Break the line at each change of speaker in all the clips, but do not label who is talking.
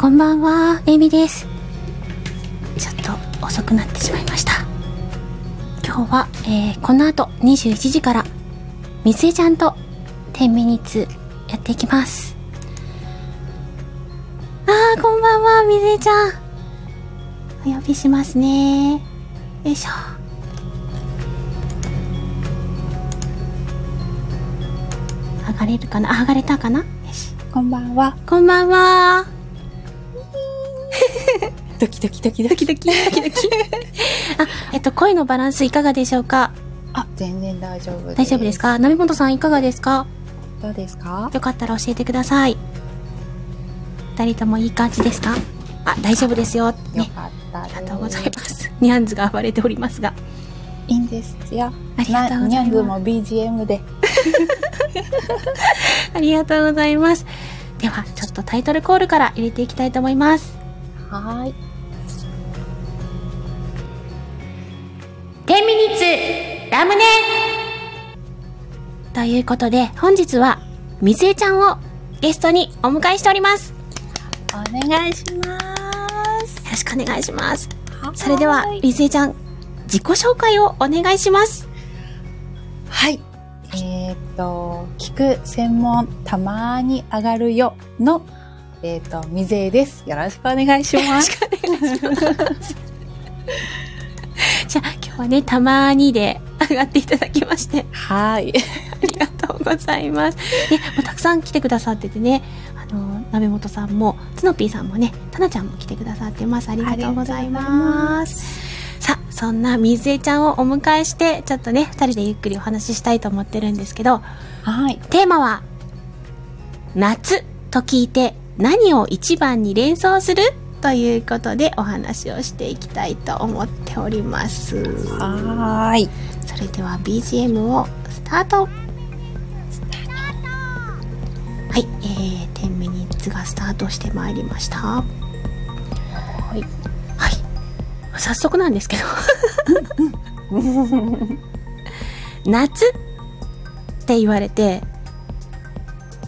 こんばんは、エイミです。ちょっと遅くなってしまいました。今日は、えー、この後21時から、みつえちゃんと10ミニッツやっていきます。あー、こんばんは、みつえちゃん。お呼びしますね。よいしょ。上がれるかな？あ上がれたかな？よし。
こんばんは。
こんばんは。
ドキドキドキドキ。
ドキドキ、ドキ。あ、えっと、声のバランスいかがでしょうか？
あ、全然大丈夫です。
大丈夫ですか？鍋本さんいかがですか？
どうですか？
よかったら教えてください。二人ともいい感じですか？あ、大丈夫ですよ。
よ
ね。
かった。
ありがとうございます。ニャンズが暴れておりますが。
いいんですよ。
ありがとうございます
なニャンズも BGM で。
ありがとうございます。では、ちょっとタイトルコールから入れていきたいと思います。
はーい。
10ミニッツラムネということで、本日は、みずえちゃんをゲストにお迎えしております。
お願いします。
よろしくお願いします。それでは、みずえちゃん、自己紹介をお願いします。
はい。えーっと、聞く専門たまーに上がるよの、えーっと、みぜです。よろしくお願いします。
じゃあ、今日はね、たまーにで上がっていただきまして、
はい。
ありがとうございます。ね、もうたくさん来てくださっててね、あの、鍋本さんも、つのぴーさんもね、たなちゃんも来てくださってます。ありがとうございます。さあ、そんなみずえちゃんをお迎えして、ちょっとね、二人でゆっくりお話ししたいと思ってるんですけど、
はい。
テーマは、夏と聞いて何を一番に連想する？ということでお話をしていきたいと思っております。
はーい。
それでは BGM をスタートはい、えー、10ミニッツがスタートしてまいりました。は
はい。
い。早速なんですけど。夏って言われて、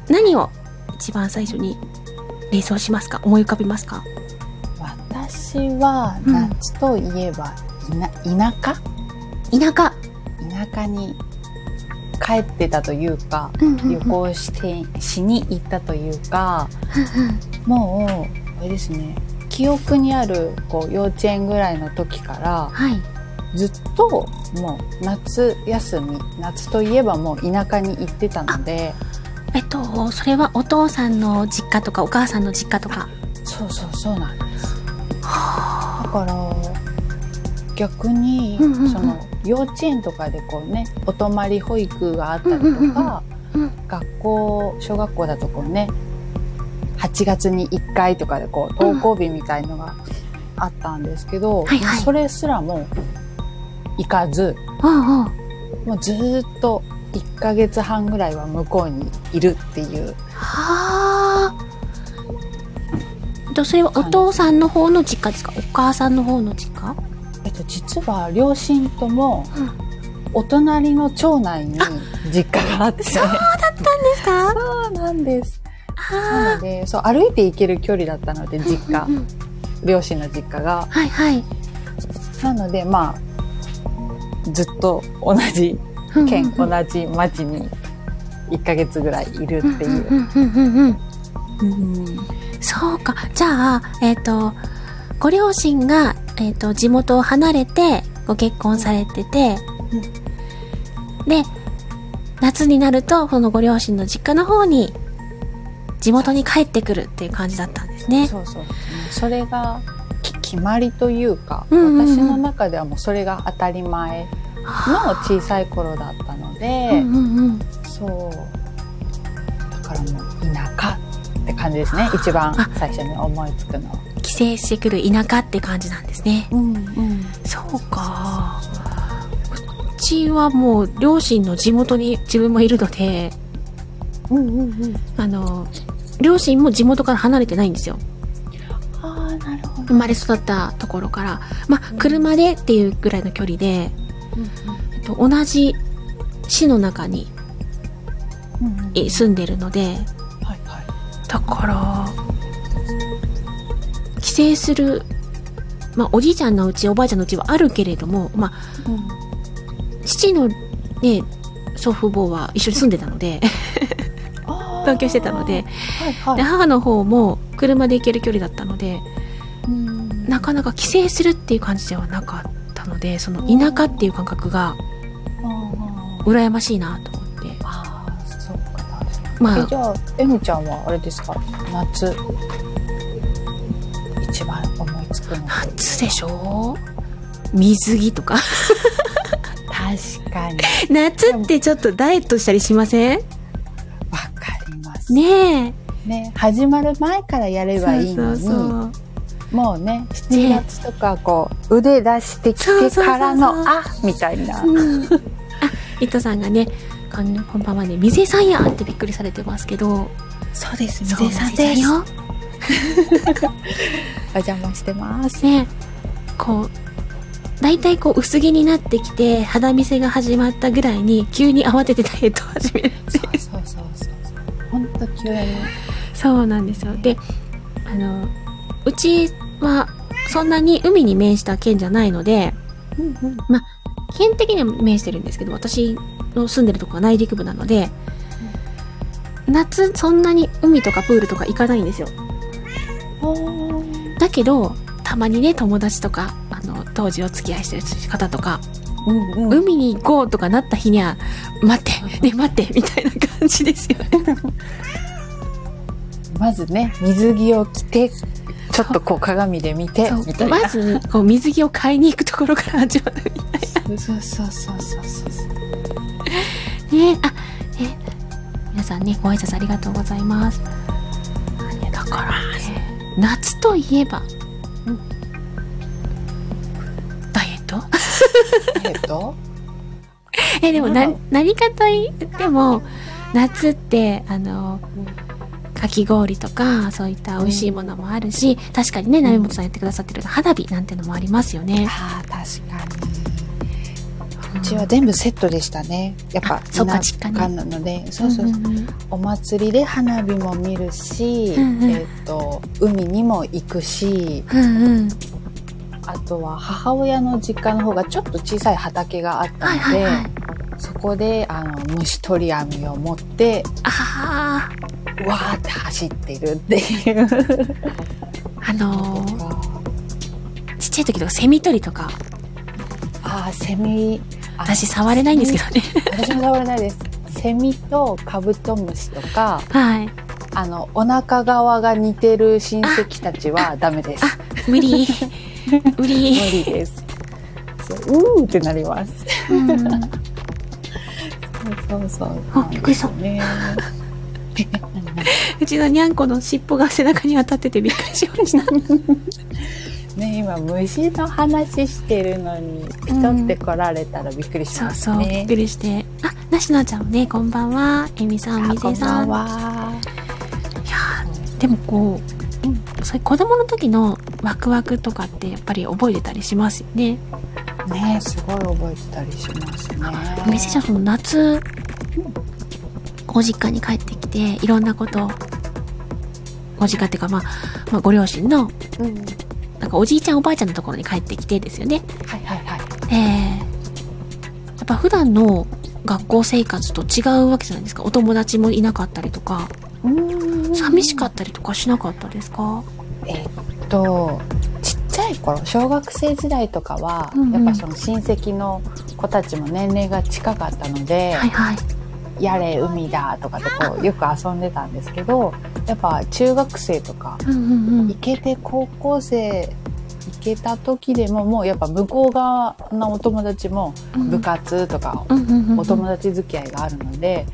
何を一番最初に連想しますか？思い浮かびますか？
私は
うん
夏といえば、いな田舎？
田舎。
田舎に帰ってたというか、
うんうんうん。
旅行してしに行ったというか、もうあれですね記憶にあるこう幼稚園ぐらいの時から
はい。
ずっともう夏休み夏といえばもう田舎に行ってたので
えっと、それはお父さんの実家とかお母さんの実家とか？
そうそうそうなんです。だから逆に、
うんうんうん。
その幼稚園とかでこうねお泊まり保育があったりとか、
うんうんうんうん。
学校小学校だとこうね8月に1回とかでこう登校日みたいのがあったんですけど、
はいはい。
それすらも行かず
おうおう
もうずーっと1ヶ月半ぐらいは向こうにいるっていう。
はあ。と、それはお父さんの方の実家ですか？お母さんの方の実家？
えっと、実は両親とも
うん。
お隣の町内に実家があって。
そうだったんですか？
そうなんです。な
あ。
のでそう歩いて行ける距離だったので実家
あ。うんうん。
両親の実家が。
はいはい。
なのでまあずっと同じ県、同じ町に1ヶ月ぐらいいるっていう。
うんうんうんうんうん
うん
そうか。じゃあ、えっ、と、ご両親が、えっ、と、地元を離れて、ご結婚されてて、で、夏になると、そのご両親の実家の方に、地元に帰ってくるっていう感じだったんですね。
そうそう。それがき決まりというか、
うんうんうん
私の中ではもうそれが当たり前の小さい頃だったので。そう。だからもう田舎って感じですね。一番
あ
最初に思いつくのは。
帰省してくる田舎って感じなんですね。
うんうん。
そうか。うちはもう両親の地元に自分もいるので、
うんうんうん。
あの、両親も地元から離れてないんですよ。
ああ、なるほど。
生まれ育ったところから。まあ、車でっていうぐらいの距離で、えっと、同じ市の中に住んでるので、
はいはい。
だから、帰省する、まあ、おじいちゃんのうち、おばあちゃんのうちはあるけれども、まあ、父のね、祖父母は一緒に住んでたので、同居してたので、
はいはい。
で母の方も車で行ける距離だったので、
うん
なかなか帰省するっていう感じではなかったので、その田舎っていう感覚が羨ましいなと思って。
ああ、そうかな。
まあ、
えじゃあ、エミちゃんはあれですか？夏、一番思いつくのは
夏でしょ？水着とか。
確かに。
夏ってちょっとダイエットしたりしません？
わかります。
ねえ。
ね、始まる前からやればいいのに、
そうそうそう
もうね、7月とかこう、腕出してきてからの、あみたいな。
うん、あ、伊藤さんがね、こんこんばんはね、水江さんやってびっくりされてますけど、
そうです、水江さんです。
よ。
お邪魔してます。
ね、こう、大体こう薄着になってきて、肌見せが始まったぐらいに、急に慌ててダイエットを始める。
そうそうそうそう。ほんと急に。
そうなんですよ。で、あの、うちは、そんなに海に面した県じゃないので、
うんうん。
県的には面してるんですけど、私の住んでるとこは内陸部なので、夏そんなに海とかプールとか行かないんですよ。だけど、たまにね、友達とか、あの、当時お付き合いしてる方とか、
うんうん。
海に行こうとかなった日には、待って、ね、待って、みたいな感じですよね。
まずね、水着を着て、ちょっとこう鏡で見て、みたいな。
まず、こう、水着を買いに行くところから始まるみ
そうそうそうそうそうそう。
たいなね。あ、え、皆さんね、ご挨拶ありがとうございます。だから、ね、夏といえば、
うん
ダイエット？
えっと、
え、でもな
うん、
何かと言っても、夏って、あの、かき氷とか、そういった美味しいものもあるし、確かにね、鍋本さん言ってくださってる花火なんてのもありますよね。
ああ、確かに。うちは全部セットでしたね。やっぱ
あ、そうか実
なので、そうそうそう。
んんん
お祭りで花火も見るし、
うんうん
えっ、と、海にも行くし、
うんうん。
あとは母親の実家の方がちょっと小さい畑があったので、
はいはいはい。
そこで、あの、虫取り網を持って、
あ
わーって走ってるっていう。
あ、あのーちっちゃい時とかセミ取りとか、
ああ、セミ。あ
私触れないんですけどね。
私も触れないです。セミとカブトムシとか、
はい。
あの、お腹側が似てる親戚たちはダメです。
無理。無
無
理。
理です。そううーってなります。
うん
そうそうそう。
あびっくりした
ね。
うちのにゃんこの尻尾が背中に当たっててびっくりしました。
ね、今虫の話してるのに、ピトって来られたらびっくりし
そう
ます
そう、びっ
ね。
くりして。あ、なしのちゃんもね、こんばんは。えみさん、み
あこんば
ぜさん。
ん
いやでもこう、うん、そういう子供の時のワクワクとかってやっぱり覚えてたりしますよね。
ね、すごい覚えてたりしますね。
みせちゃん、その夏、ご実家に帰ってきて、いろんなことを、ご実家っていうか、まあ、まあ、ご両親の、
うん。
なんかおじいちゃんおばあちゃんのところに帰ってきてですよね。
はいはいはい。
ええやっぱ普段の学校生活と違うわけじゃないですか。お友達もいなかったりとか、寂しかったりとかしなかったですか？
えっと、ちっちゃい頃、小学生時代とかは、
うんうん
やっぱその親戚の子たちも年齢が近かったので、
はいはい。
やれ海だとかでこうよく遊んでたんですけど、やっぱ中学生とか、
うんうんうん
行。けて高校生行けた時でももうやっぱ向こう側のお友達も部活とか
うんうんうんうん
お友達付き合いがあるので、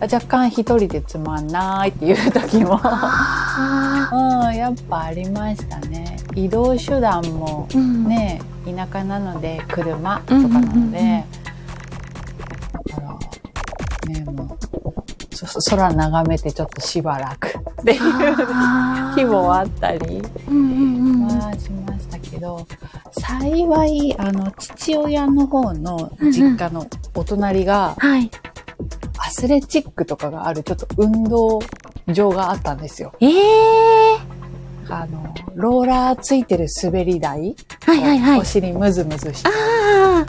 若干一人でつまんないっていう時も、
あ
うん、やっぱありましたね。移動手段も
ーうん。
ね、田舎なので車とかなので、だ空眺めてちょっとしばらくっていう日もあったり
うんうんうん。
はしましたけど、幸い、あの、父親の方の実家のお隣が、
はい。
アスレチックとかがあるちょっと運動場があったんですよ。
ええ
あの、ローラーついてる滑り台
はいはいはい
お。尻ムズムズして。
あ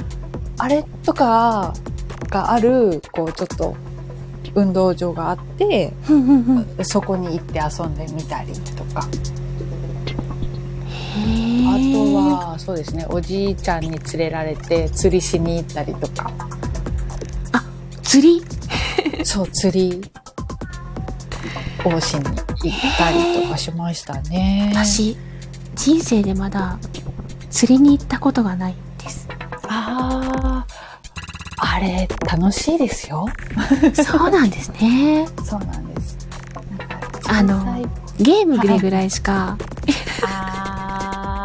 あれとかがある、こう、ちょっと、運動場があって。そこに行って遊んでみたりとか。あと、は、そうですね、おじいちゃんに連れられて釣りしに行ったりとか。
釣り？
そう、釣り、大しに行ったりとかしましたね。
私、人生でまだ釣りに行ったことがない
あれ、楽しいですよ。
そうなんですね。
そうなんです。
あのゲームぐらいぐらいしか、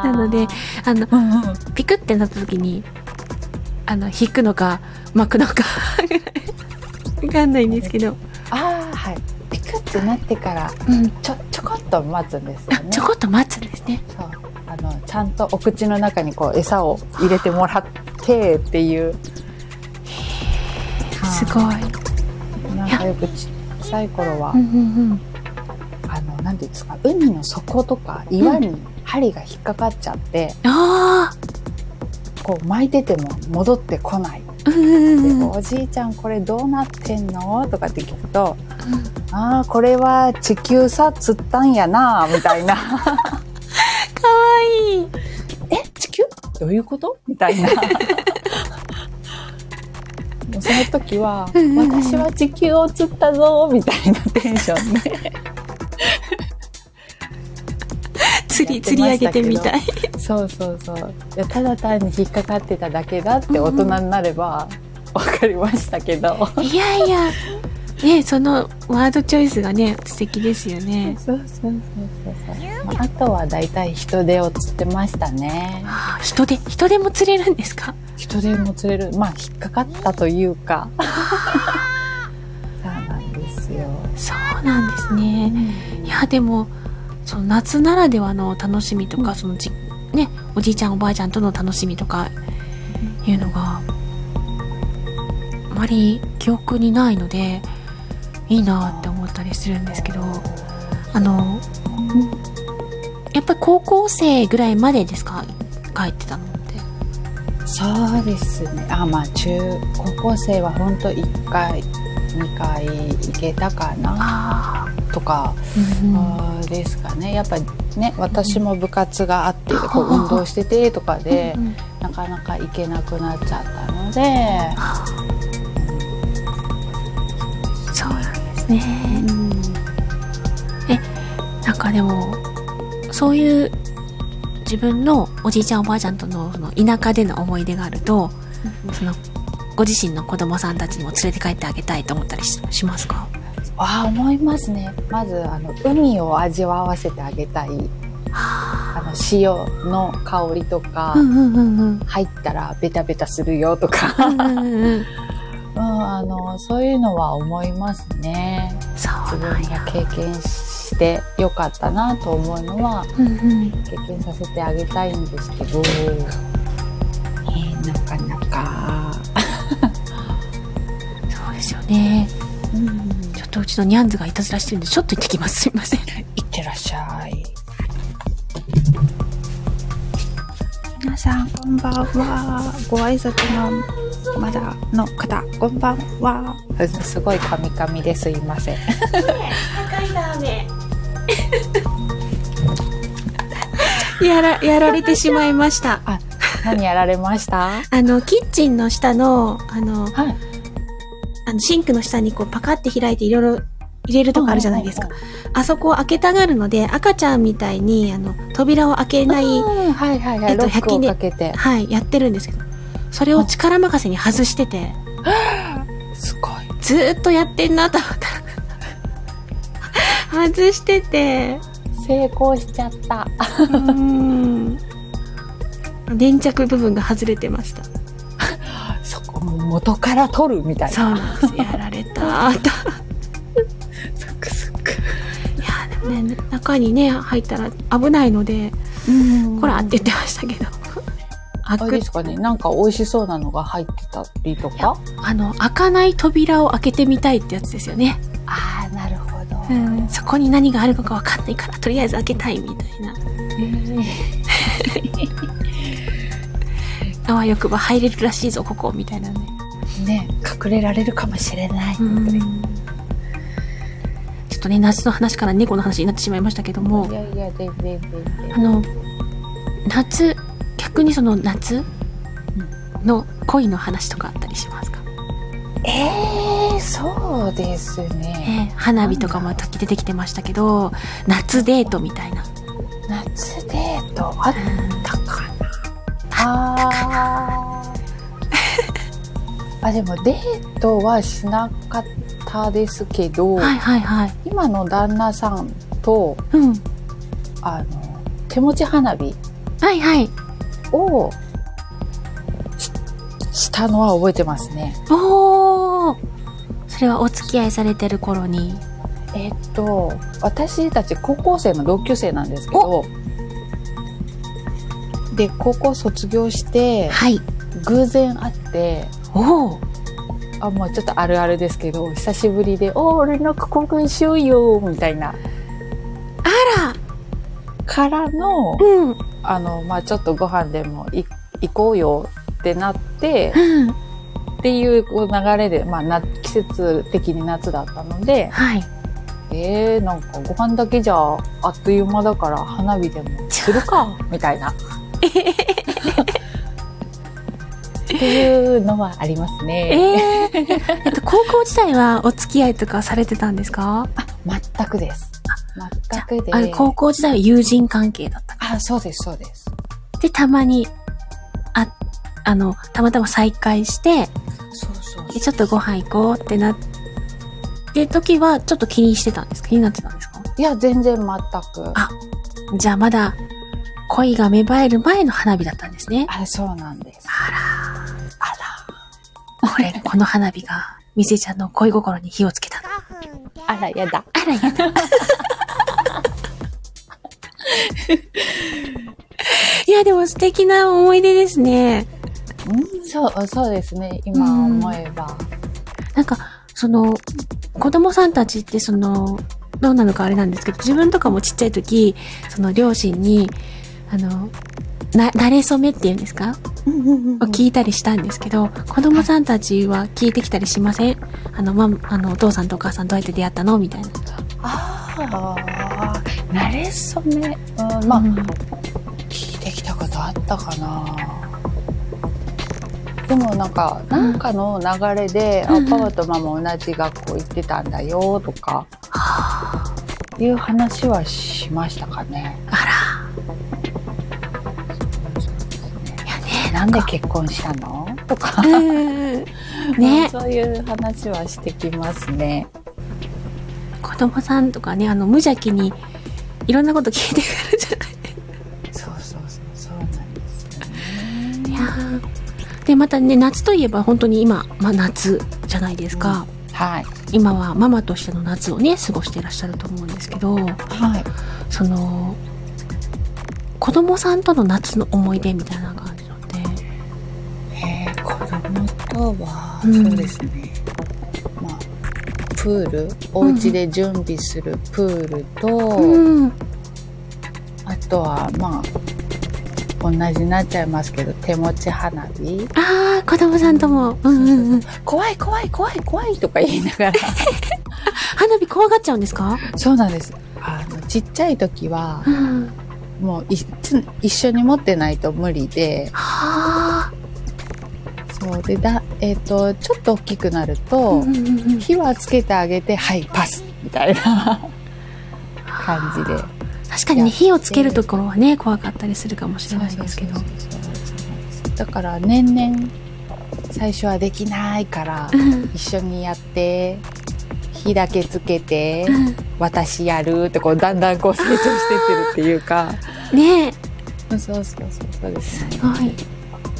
なので、あの、
うんうん。
ピクってなった時に、あの、引くのか、巻くのか、わかんないんですけど、
ああ、はい。ピクってなってから、
うん。
ちょ、ちょこっと待つんですよね。
ちょこっと待つんですね。
そう。あの、ちゃんとお口の中にこう、餌を入れてもらってっていう。
すごい。
い。なんかよくち小さい頃は
うん、うん
あの、なんていうんですか、海の底とか岩に針が引っかかっちゃって、
うん。あ
こう巻いてても戻ってこない。でおじいちゃんこれどうなってんの？とかって聞くと、ああ、これは地球さ釣ったんやな、みたいな。
かわいい。
え、地球？どういうこと？みたいな。その時は、私は地球を釣ったぞ、みたいなテンションで。
釣り、釣り上げてみたい。
そうそうそう。いやただ単に引っかかってただけだって大人になれば分かりましたけど。
いやいや、ねそのワードチョイスがね、素敵ですよね。
そうそうそうそうそう。まああとはだいたい人手を釣ってましたね。
人手、人手も釣れるんですか？
人手も釣れる。まあ引っかかったというか。そうなんですよ。
そうなんですね。いや、でも、その夏ならではの楽しみとか、
うん
そのじ、ね、おじいちゃんおばあちゃんとの楽しみとか、いうのが、あまり記憶にないので、いいなって思ったりするんですけど、あの、やっぱり高校生ぐらいまでですか？帰ってたの。
そうですね。あ、まあ中高校生は本当一回二回行けたかな
あ
とか。ですかねやっぱね私も部活があってこう
うん
運動しててとかで
うんうん
なかなか行けなくなっちゃったので、
あそうなんですね。なんかでも、そういう自分のおじいちゃんおばあちゃんとのその田舎での思い出があると、そのご自身の子供さんたちにも連れて帰ってあげたいと思ったりししますか？
ああ思いますねまずあの海を味わわせてあげたいあの塩の香りとか、
うんうんうんうん。
入ったらベタベタするよとか、
うんうんうんうん。
うん、あのそういうのは思いますね
そう
自分が。経験してよかったなと思うのは
うんうん。
経験させてあげたいんですけど、えーなかなか、
そうですよね。
うん、
ちょっとうちのニャンズがいたずらしてるんで、ちょっと行ってきます。すいません。
いってらっしゃい。皆さん、こんばんは。ご挨拶のまだの方、こんばんは。すごいカミカミですいません。
高いダメ。やら、やられてしまいました。
何やられました？
あの、キッチンの下の、あの、
はい。
あのシンクの下にこうパカって開いていろいろ入れるとこあるじゃないですか。あそこを開けたがるので、赤ちゃんみたいに、あの、扉を開けない、
うんはいはいはい。
えっと
ロックを
100
かけて。
はい、やってるんですけど、それを力任せに外してて、
すごい。
ずーっとやってんなと思ったら、外してて、
成功しちゃった。
うーん。粘着部分が外れてました。
そこ、元から取るみたい
そう
な。
なんです。やられたーと。
サクサク。
いや、でもね、中にね、入ったら危ないので、
うん
こらって言ってましたけど。開
あれ
く
ですかねなんか美味しそうなのが入ってたりとか？
あの、開かない扉を開けてみたいってやつですよね。
ああなるほど
うん、そこに何があるのかわかんないから、とりあえず開けたいみたいな。あわよくば入れるらしいぞ、ここ、みたいなね。
ね、隠れられるかもしれない。
うんちょっとね、夏の話から猫の話になってしまいましたけども。あの、夏、逆にその夏の恋の話とか
えー、そうですね。
えー花火とかも時出てきてましたけど、夏デートみたいな。
夏デート？あったかなあーあ、でもデートはしなかったですけど、
はいはいはい。
今の旦那さんと、
うん。
あの、手持ち花火
はいはい。
をししたのは覚えてますね。
おーそれはお付き合いされてる頃に。
えっと、私たち高校生の同級生なんですけど、で、高校卒業して、
はい。
偶然会って、
おー
あ、もうちょっとあるあるですけど、久しぶりで、おー、連絡交換しようよ、みたいな。
あら
からの、
うん。
あの、まあちょっとご飯でもい行こうよってなって、
うん。
っていうこう流れで、まあな、季節的に夏だったので、
はい。
えー、なんかご飯だけじゃあっという間だから花火でもするか、みたいな。っていうのはあります
え
ね。
ー、えっと、高校時代はお付き合いとかされてたんですか？
あ、全くです。全くで。
あ高校時代は友人関係だった。
あ、そうです、そうです。
で、たまに、あ、あの、たまたま再会して、
そうそう
でちょっとご飯行こうってなって、時はちょっと気にしてたんですか？気になってたんですか？
いや、全然全く。
あじゃあまだ恋が芽生える前の花火だったんですね。
あそうなんです。
あ
あ
ら、これ、この花火が、みせちゃんの恋心に火をつけたの。
ら、あら、やだ。
あらやだ。いや、でも素敵な思い出ですね。
うん、そう、そうですね。今思えば。
なんか、その、子供さんたちってその、どうなのかあれなんですけど、自分とかもちっちゃい時、その両親に、あの、な、慣れ初めっていうんですか？
うんうんうん
を聞いたりしたんですけど、子供さんたちは聞いてきたりしません？あの、ま、あの、お父さんとお母さんどうやって出会ったの？みたいな。
ああ、慣れ初め。うん、まあ、
うん
聞いてきたことあったかな。でもなんか、なんかの流れで、
うん
あ、パパとママ同じ学校行ってたんだよ、とか、いう話はしましたかね。
あら。ね、
なんで結婚したの？とか。
うんね。
そういう話はしてきますね。
子供さんとかね、あの、無邪気に、いろんなこと聞いてくるじゃで、またね、夏といえば本当に今、まあ夏じゃないですか。
はい。
今はママとしての夏をね、過ごしてらっしゃると思うんですけど、
はい。
その、子供さんとの夏の思い出みたいな感じのって、
えー、子供とは、
うん
そうですね。まあ、プール、お家で準備するプールと、
うん。
あとは、まあ、同じになっちゃいますけど、手持ち花火。
ああ、子供さんとも、うんうんうん。
怖い怖い怖い怖いとか言いながら。
花火怖がっちゃうんですか？
そうなんです。あの、ちっちゃい時は
う、ん。
もういつ一緒に持ってないと無理で、
はあ。
そうで、だ、えっ、と、ちょっと大きくなると、
うんうんうん
火はつけてあげて、はい、パスみたいな感じで。
確かにね、火をつけるところはね、怖かったりするかもしれないですけど。
だから年々最初はできないから
うん。
一緒にやって火だけつけて
うん。
私やるってこうだんだんこう成長してってるっていうか。
ねえ、
そうそうそうそうですね。
すごい。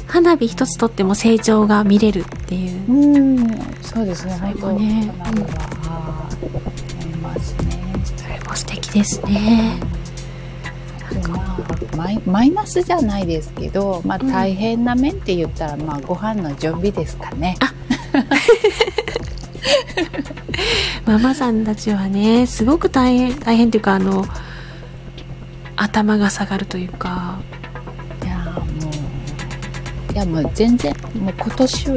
花火一つとっても成長が見れるっていう。
うんそうですね。本当
ね
花火は思いますね。
それも素敵ですね。
まあマイマイナスじゃないですけど、まあ、
うん。
大変な面って言ったら、まあ、ご飯の準備ですかね。
ま ママさんたちはねすごく大変大変っていうかあの頭が下がるというか。
いやもういやもう全然もう今年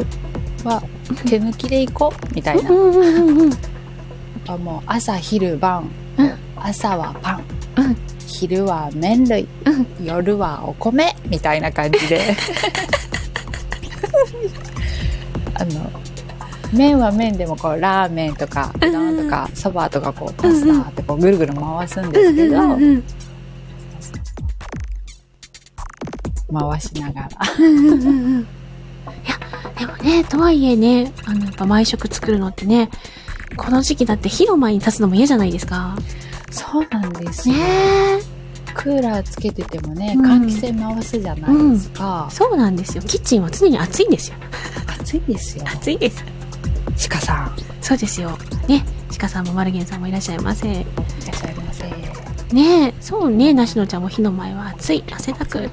は手抜きでいこうみたいな、
うんうんうんうん
あもう朝昼晩、
うん。
朝はパン、
うん
昼は麺類、
うん。
夜はお米みたいな感じで。あの麺は麺でもこうラーメンとかうどんとかそばとかこうパスタってこうぐるぐる回すんですけど、
うんうんうん
回しながら。
いやでもねとはいえねあのやっぱ毎食作るのってねこの時期だって火の前に立つのも嫌じゃないですか
そうなんです。よ、
ね。え
クーラーつけててもね
うん。
換気扇回すじゃないですか、
そうなんですよ。キッチンは常に暑いんですよ。
暑いですよ。
暑いです
鹿さん。
そうですよ。ね。鹿さんもマルゲンさんもいらっしゃいませ。
いらっしゃいませ。
ね。えそうね。なしのちゃんも火の前は暑い。汗だく。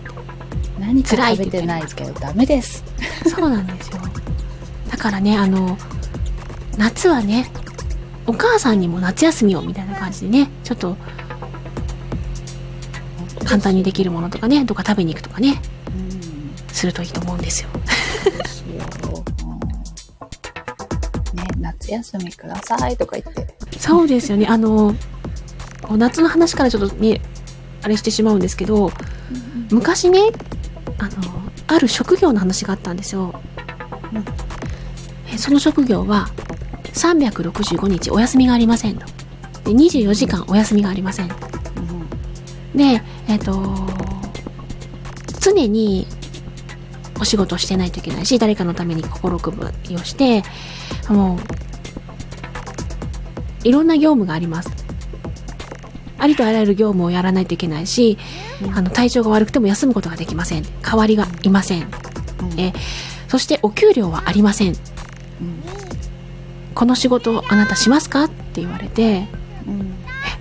何か
辛い
食べてないけどダメです。
そうなんですよ。だからねあの夏はねお母さんにも夏休みをみたいな感じでねちょっと簡単にできるものとかねどっか食べに行くとかね
うん
するといいと思うんですよ。
ね夏休みくださいとか言って。
そうですよね。あの夏の話からちょっとねあれしてしまうんですけど昔ねあのある職業の話があったんですよ、
うん。
えその職業は365日お休みがありませんと。で24時間お休みがありません。でえっ、と常にお仕事をしてないといけないし誰かのために心配りをしてもういろんな業務があります。ありとあらゆる業務をやらないといけないし、
うん
あの体調が悪くても休むことができません。代わりがいません。
うん。
えそしてお給料はありません。
うん
この仕事をあなたしますか？って言われて
うん。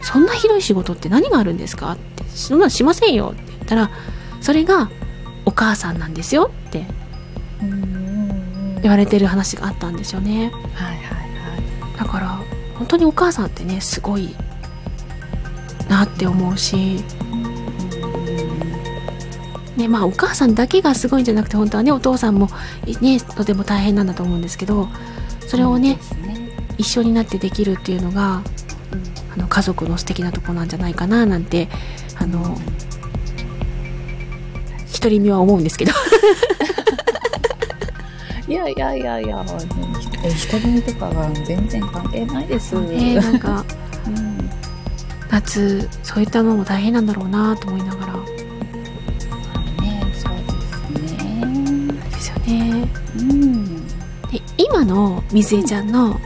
そんなひどい仕事って何があるんですか？ってそんなのしませんよって言ったらそれがお母さんなんですよって言われてる話があったんですよね。
はいはいはい。
だから本当にお母さんってねすごいなって思うしねまあお母さんだけがすごいんじゃなくて本当はねお父さんもねとても大変なんだと思うんですけどそれをね
ね
一緒になってできるっていうのがあの家族の素敵なとこなんじゃないかななんてあの独り身は思うんですけど。
いやいやいやいや、え人目とかが全然関係ないです。
ねなんか
うん。
夏そういったのも大変なんだろうなと思いながら。
ね、そうですね。
ですよね。
うん。
で今の水江ちゃんの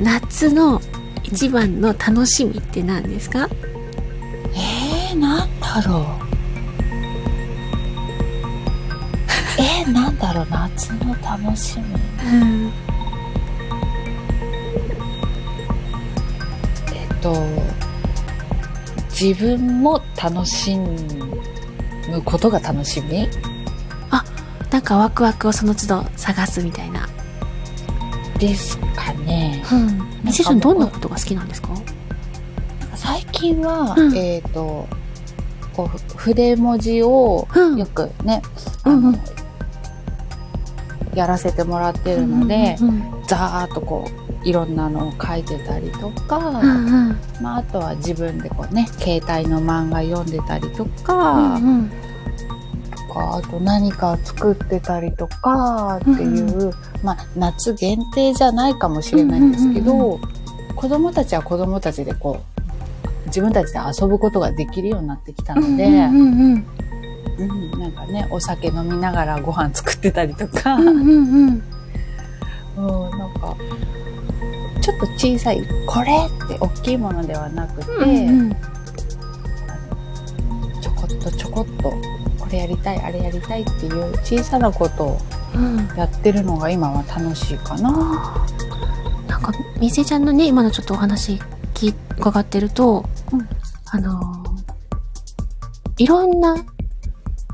夏の一番の楽しみって何ですか？
えー、なんだろう。えー、なんだろう、夏の楽しみ。
うん。
えっと、自分も楽しむことが楽しみ？
なんかワクワクをその都度探すみたいな
ですかね。
うん水江ちゃんどんなことが好きなんですか？
最近は、
うん。
えっ、と、こう、ふ筆文字を
うん。
よくね、あの、
うんうん。
やらせてもらってるので、
うんうん
ざーっとこう、いろんなのを書いてたりとか、
うんうん。
まあ、あとは自分でこうね、携帯の漫画読んでたりと
う
か、
んう
かあと何か作ってたりとかっていう、まあ、夏限定じゃないかもしれないんですけど、
うんうん
子供たちは子供たちでこう、自分たちで遊ぶことができるようになってきたので、
うんうんうん
うん。なんかね、お酒飲みながらご飯作ってたりとか、
うんうんうん
うん、なんか、ちょっと小さい、これって大きいものではなくて、
うん
ちょこっとちょこっと、これやりたい、あれやりたいっていう小さなことを
うん
やってるのが今は楽しいかな。
なんか、みせちゃんのね、今のちょっとお話伺ってると、
うん
あのーいろんな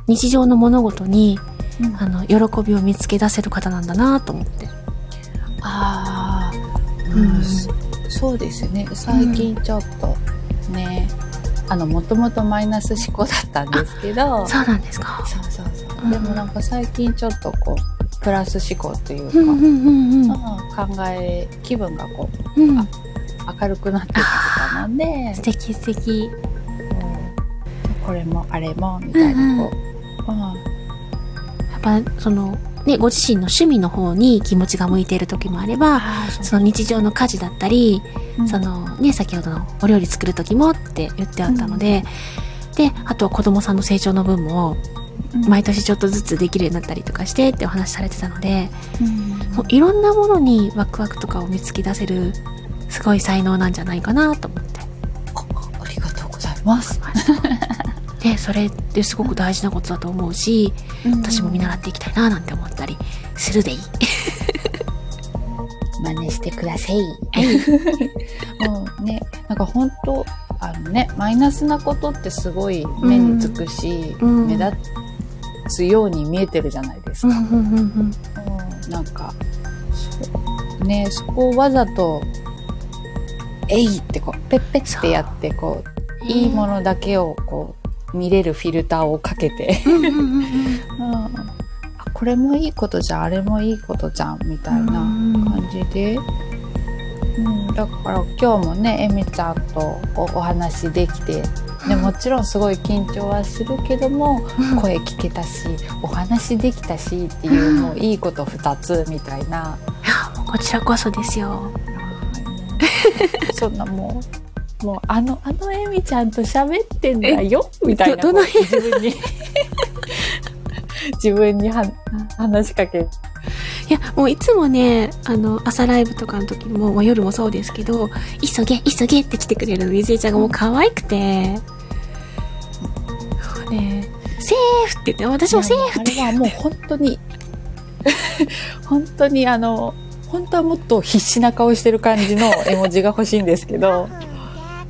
日常の物事に、あの、喜びを見つけ出せる方なんだなと思って。
ああ、
うん
そうですね。最近ちょっとね、あの、もともとマイナス思考だったんですけど、
そうなんですか。
そうそうそう。
うん。
でもなんか最近ちょっとこう、プラス思考というか、
うんうんうんうん。
うん考え、気分がこう、
うん。
あ明るくなってきてたので。
素、敵素敵。
うん。これもあれも、みたいなこう、うん。
やっぱ、その、ね、ご自身の趣味の方に気持ちが向いている時もあれば、その日常の家事だったり、
うん。
そのね、先ほどのお料理作る時もって言ってあったので、で、あとは子供さんの成長の分も、
うん。
毎年ちょっとずつできるようになったりとかしてってお話しされてたので、
うん。
もういろんなものにワクワクとかを見つけ出せる、すごい才能なんじゃないかなと思って。
あありがとうございます。
で、それってすごく大事なことだと思うし、私も見習っていきたいななんて思ったりするでいい。
真似してください。もうね、なんか本当あのね、マイナスなことってすごい目につくし、
うん
目立つように見えてるじゃないですか。
うんうんうんうん。
うんなんか、ね、そこをわざと、えいってこう、ペッペってやって、こう、いいものだけをこう、見れるフィルターをかけて、これもいいことじゃん、あれもいいことじゃん、みたいな感じで、うん、だから今日もね、えみちゃんとおお話できて、ね、もちろんすごい緊張はするけども、
うん。
声聞けたし、お話できたしっていう、もういいこと二つみたいな。
いやこちらこそですよ。
そんなもう、もうあの、あのえみちゃんと喋ってんだよみたいな。
どどの
自分に、自分には話しかけ
いや、もういつもね、あの、朝ライブとかの時も、まあ、夜もそうですけど、急げ、急げって来てくれるみずえちゃんがもう可愛くて、もうね、セーフって言って、私もセーフって。
いやあれはもう本当に、本当にあの、本当はもっと必死な顔してる感じの絵文字が欲しいんですけど、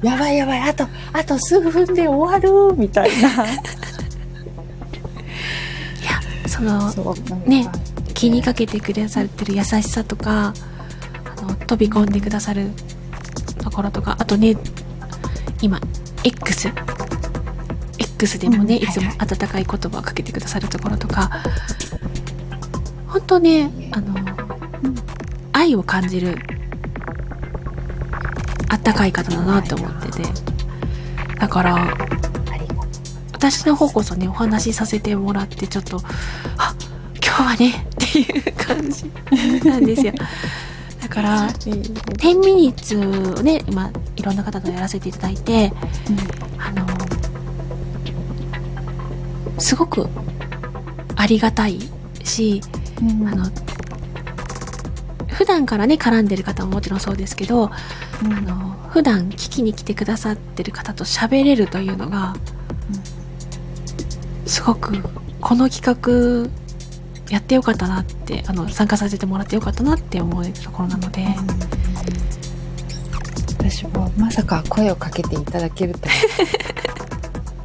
やばいやばい、あと、あと数分で終わるみたいな。
いや、その、ね気にかけてくださってる優しさとか、あの、飛び込んでくださるところとか、あとね、今、X。X でもね、
うん
いつも温かい言葉をかけてくださるところとか、本当ね、あの、愛を感じる、あったかい方だなって思ってて。だから、私の方こそね、お話しさせてもらって、ちょっと、あ、今日はね、っていう感じなんですよ。だから、10ミニッツをね、今、いろんな方とやらせていただいて、あの、すごくありがたいし、
うん
あの、普段からね、絡んでる方ももちろんそうですけど、
うん
あの、普段聞きに来てくださってる方と喋れるというのが、すごく、この企画、やってよかったなって、あの、参加させてもらってよかったなって思うところなので、
私もまさか声をかけていただけるとは。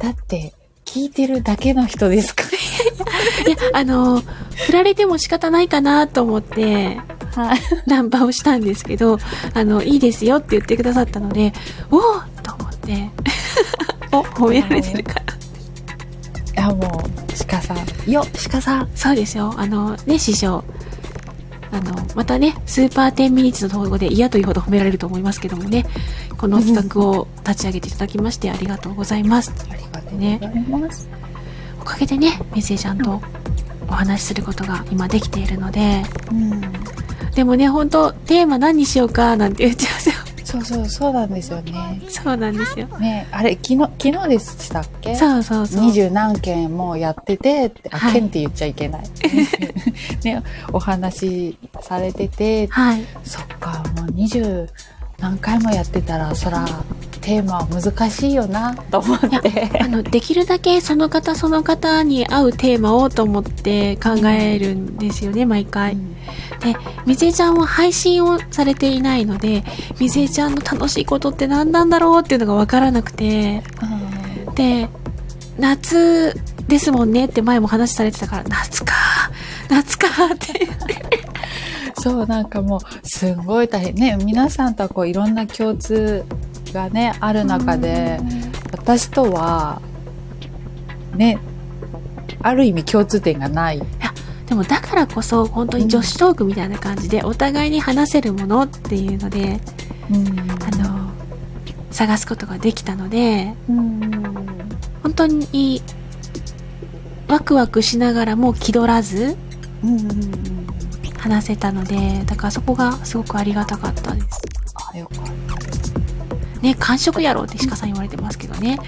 だって聞いてるだけの人ですか
いや、あの、振られても仕方ないかなと思って、
らはい
ナンパをしたんですけど、あの、いいですよって言ってくださったので、おおと思って、お、褒められてるから。
いやもう鹿さんよ鹿さん
そうですよ。あの、ね、師匠。あの、またね、スーパー10ミニッツの動画で嫌というほど褒められると思いますけどもね、この企画を立ち上げていただきましてありがとうございます。
ありがとうございます、
おかげでね、メッセージちゃんとお話しすることが今できているので、
うん
でもね、本当テーマ何にしようかなんて言っちゃうんですよ。
そうそうそうなんですよね
そうなんですよ。
ねあれ昨日昨日でしたっけ？
そうそうそう。
二十何件もやっててって、あ、
はい
件って言っちゃいけない。ね、お話しされてて、
はい。
そっか、もう二十何回もやってたら、そら、テーマは難しいよな、と思って。
あの、できるだけその方その方に合うテーマをと思って考えるんですよね、毎回。で、みずえちゃんは配信をされていないので、みずえちゃんの楽しいことって何なんだろうっていうのがわからなくて、
うん
で、夏ですもんねって前も話されてたから、夏か、夏かって。
そう、なんかもう、すごい大変。ね、皆さんとはこう、いろんな共通がね、ある中で、私とは、ね、ある意味共通点がない。
でもだからこそ本当に女子トークみたいな感じでお互いに話せるものっていうので、
うん。
あの、探すことができたので、
うん。
本当にワクワクしながらも気取らず
うん。
話せたので、だからそこがすごくありがたかったです。
あ、よかった。
ね、完食やろうって鹿さん言われてますけどね。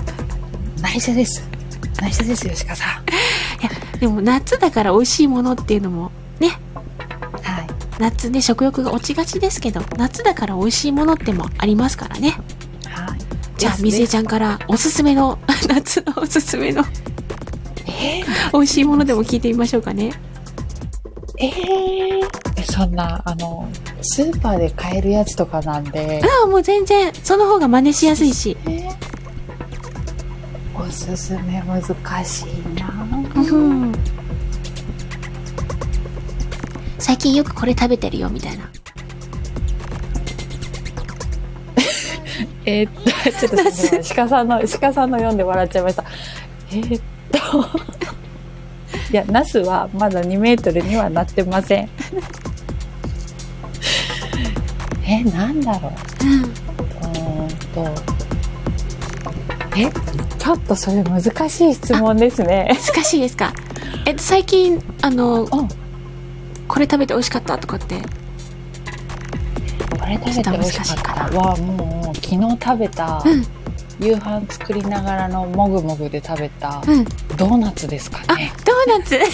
内緒です。内緒ですよ、鹿さん。
でも夏だから美味しいものっていうのもね、
はい。
夏ね、食欲が落ちがちですけど、夏だから美味しいものってもありますからね。
はい。
じゃあ、みずえちゃんからおすすめの、夏のおすすめの
え
美味しいものでも聞いてみましょうかね。
ええそんな、あの、スーパーで買えるやつとかなんで、
ああ、もう全然、その方が真似しやすいし。
えおすすめ難しいな
うん。最近よくこれ食べてるよ、みたいな。
えーっと、ちょっとすみません鹿さんの、鹿さんの読んで笑っちゃいました。えーっと、いや、ナスはまだ2メートルにはなってません。え、なんだろう。
うん。
と。え、ちょっとそれ難しい質問ですね。
難しいですか？え最近、あの、
うん
これ食べて美味しかったとかって。
これ食べて美味しかったは、もう昨日食べた
うん、
夕飯作りながらのもぐもぐで食べた
うん。
ドーナツですか
あ、
ね。
ドーナツ 何ド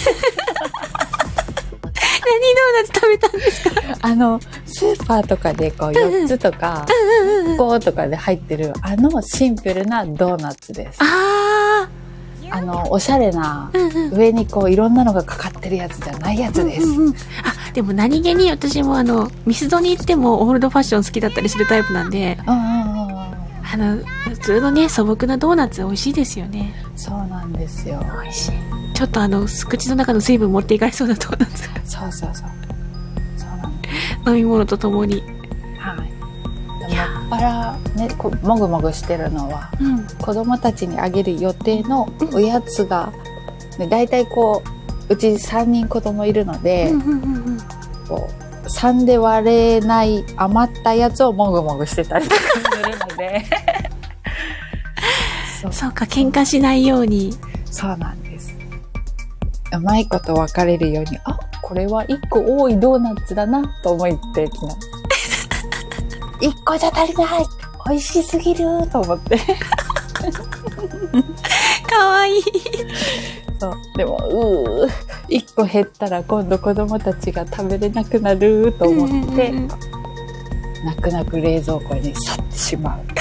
ーナツ食べたんですか？
あの、スーパーとかでこう4つとか、
うんうんうん。
5とかで入ってるあのシンプルなドーナツです。
あ
あの、おしゃれな
ー。うんうん。
上にこういろんなのがかかってるやつじゃないやつです。
うんうんうんあ、でも何気に私もあの、ミスドに行ってもオールドファッション好きだったりするタイプなんで、
うんうん
あの、普通のね、素朴なドーナツ美味しいですよね。
そうなんですよ。
美味しい。ちょっとあの、口の中の水分持っていかれそうなドーナツ。
そうそうそう。そうなんです。
飲み物とともに。
はい。でもっぱらね、こうもぐもぐしてるのは、
うん。
子供たちにあげる予定のおやつが、ね、大体こう、うち3人子供いるので、
うんうんうんうん。
こう、3で割れない余ったやつをもぐもぐしてたりとかするので。そう
か、喧嘩しないように。
そうなんです。うまいこと分かれるように、あ、これは1個多いドーナツだなと思ってきな。1 個じゃ足りない美味しすぎると思って。
かわいい。
そう。でも、うー、1個減ったら今度子供たちが食べれなくなると思って、
うんうんうん
泣く泣く冷蔵庫に去ってしまうっていう。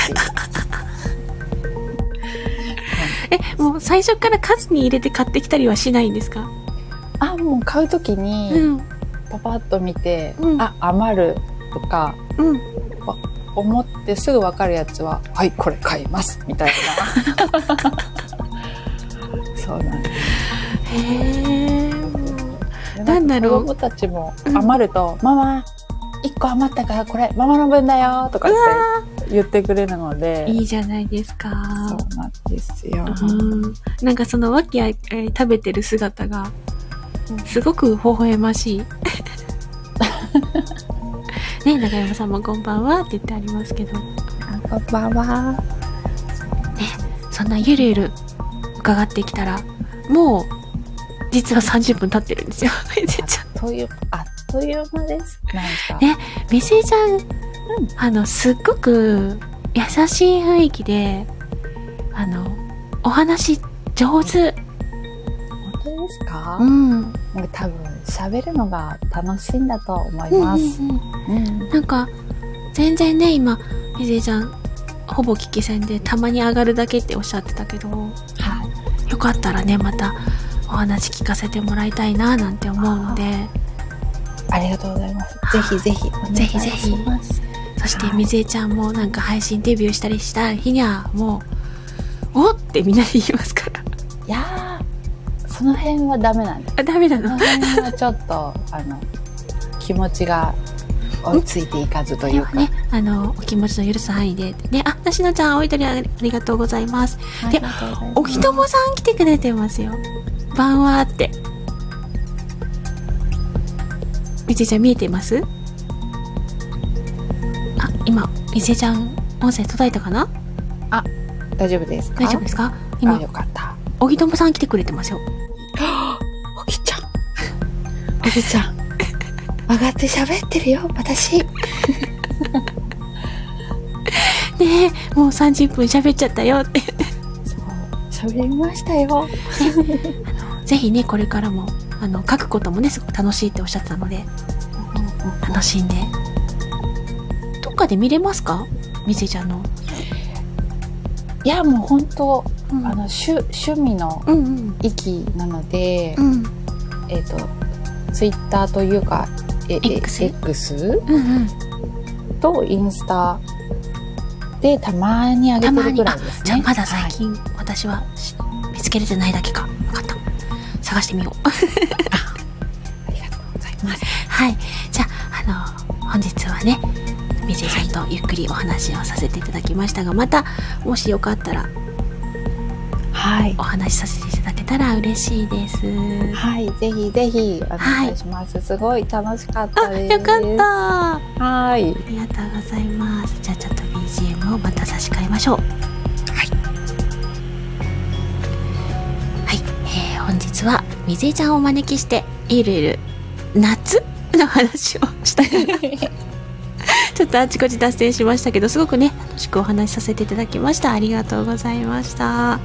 え、もう最初から数に入れて買ってきたりはしないんですか？
あ、もう買うときに、
うん。
パパッと見て、
うん
あ、余るとか、
うん。
思ってすぐ分かるやつは、はい、これ買います、みたいな。そうなんで
へえ。
す。
なんだろう
子供たちも
うん
余ると、ママ、1個余ったからこれ、ママの分だよ、とかって言ってくれるので、
いいじゃないですか。
そうなんですよ。
うん。なんかそのわきあいあい食べてる姿が、すごく微笑ましい。ね、中山さんもこんばんはって言ってありますけど、
こんばんは。
そんなゆるゆる伺ってきたら、もう、実は30分経ってるんですよ。
あっという間です。なんか。
ねみせちゃん、あの、すっごく優しい雰囲気で、あの、お話上手。
本当ですか、
うん。
なんか多分、喋るのが楽しいんだと思います。
うんうんうん
うん
なんか、全然ね、今、みせちゃん、ほぼ聞き戦でたまに上がるだけっておっしゃってたけど、
はい。
よかったらね、またお話聞かせてもらいたいななんて思うので、
ありがとうございます。ぜひぜひお願い
ぜひぜひ。そして
はい
みずえちゃんもなんか配信デビューしたりした日にはもう、おってみんなで言いますから。
いやー、その辺はダメなんです。
あ、ダメなの？
その辺はちょっと、あの、気持ちが追いついていかずというか。
ね、あの、お気持ちの許す範囲で。ね、あ、なしのちゃん、おいとりありがとうございます。でおひともさん来てくれてますよ。晩はって。みせちゃん見えてます？あ、今、みせちゃん、音声届いたかな？
大丈夫ですか？
大丈夫ですか？
あ、
今、
よかった。
おひともさん来てくれてますよ。
おぎちゃん。おぎちゃん。上がって喋ってるよ、私。
ねえ、もう30分喋っちゃったよって。
そう、喋りましたよ。
ぜひね、これからも、あの、書くこともね、すごく楽しいっておっしゃってたので、楽しんで。どっかで見れますか？みせちゃんの。
いや、もう本当、
うん
あの、趣、趣味の
うんうん。
域なので、
うん。
えっ、と、ツイッターというか、え、え
X
X
うんうん。
とインスタでたまに上げてるぐらいですね。
じゃあまだ最
はい
近、私はし見つけれてないだけか。わかった。探してみよう。
ありがとうございます。
はい。じゃあ、あの、本日はね、みせちゃんとゆっくりお話をさせていただきましたが、また、もしよかったら
はい
お。話しさせていたら嬉しいです。
はい、ぜひぜひお願いします。すごい楽しかった
あ、
です。
よかった。あ
はい。
りがとうございます。じゃあちょっと BGM をまた差し替えましょう。
はい。
はい。えー、本日はみぜちゃんをお招きして、いるいる夏？の話をしたいな ちょっとあちこち脱線しましたけど、すごくね、楽しくお話しさせていただきました。ありがとうございました。
は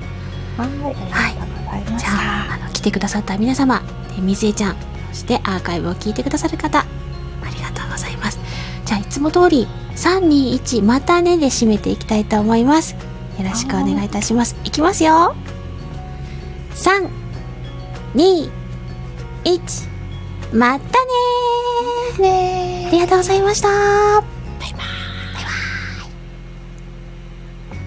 い、
来てくださった皆様、でみずえちゃん、そしてアーカイブを聞いてくださる方、ありがとうございます。じゃあ、いつも通り、3、2、1、またねで締めていきたいと思います。よろしくお願いいたします。いきますよ。3、2、1、またね
ね
ありがとうございました。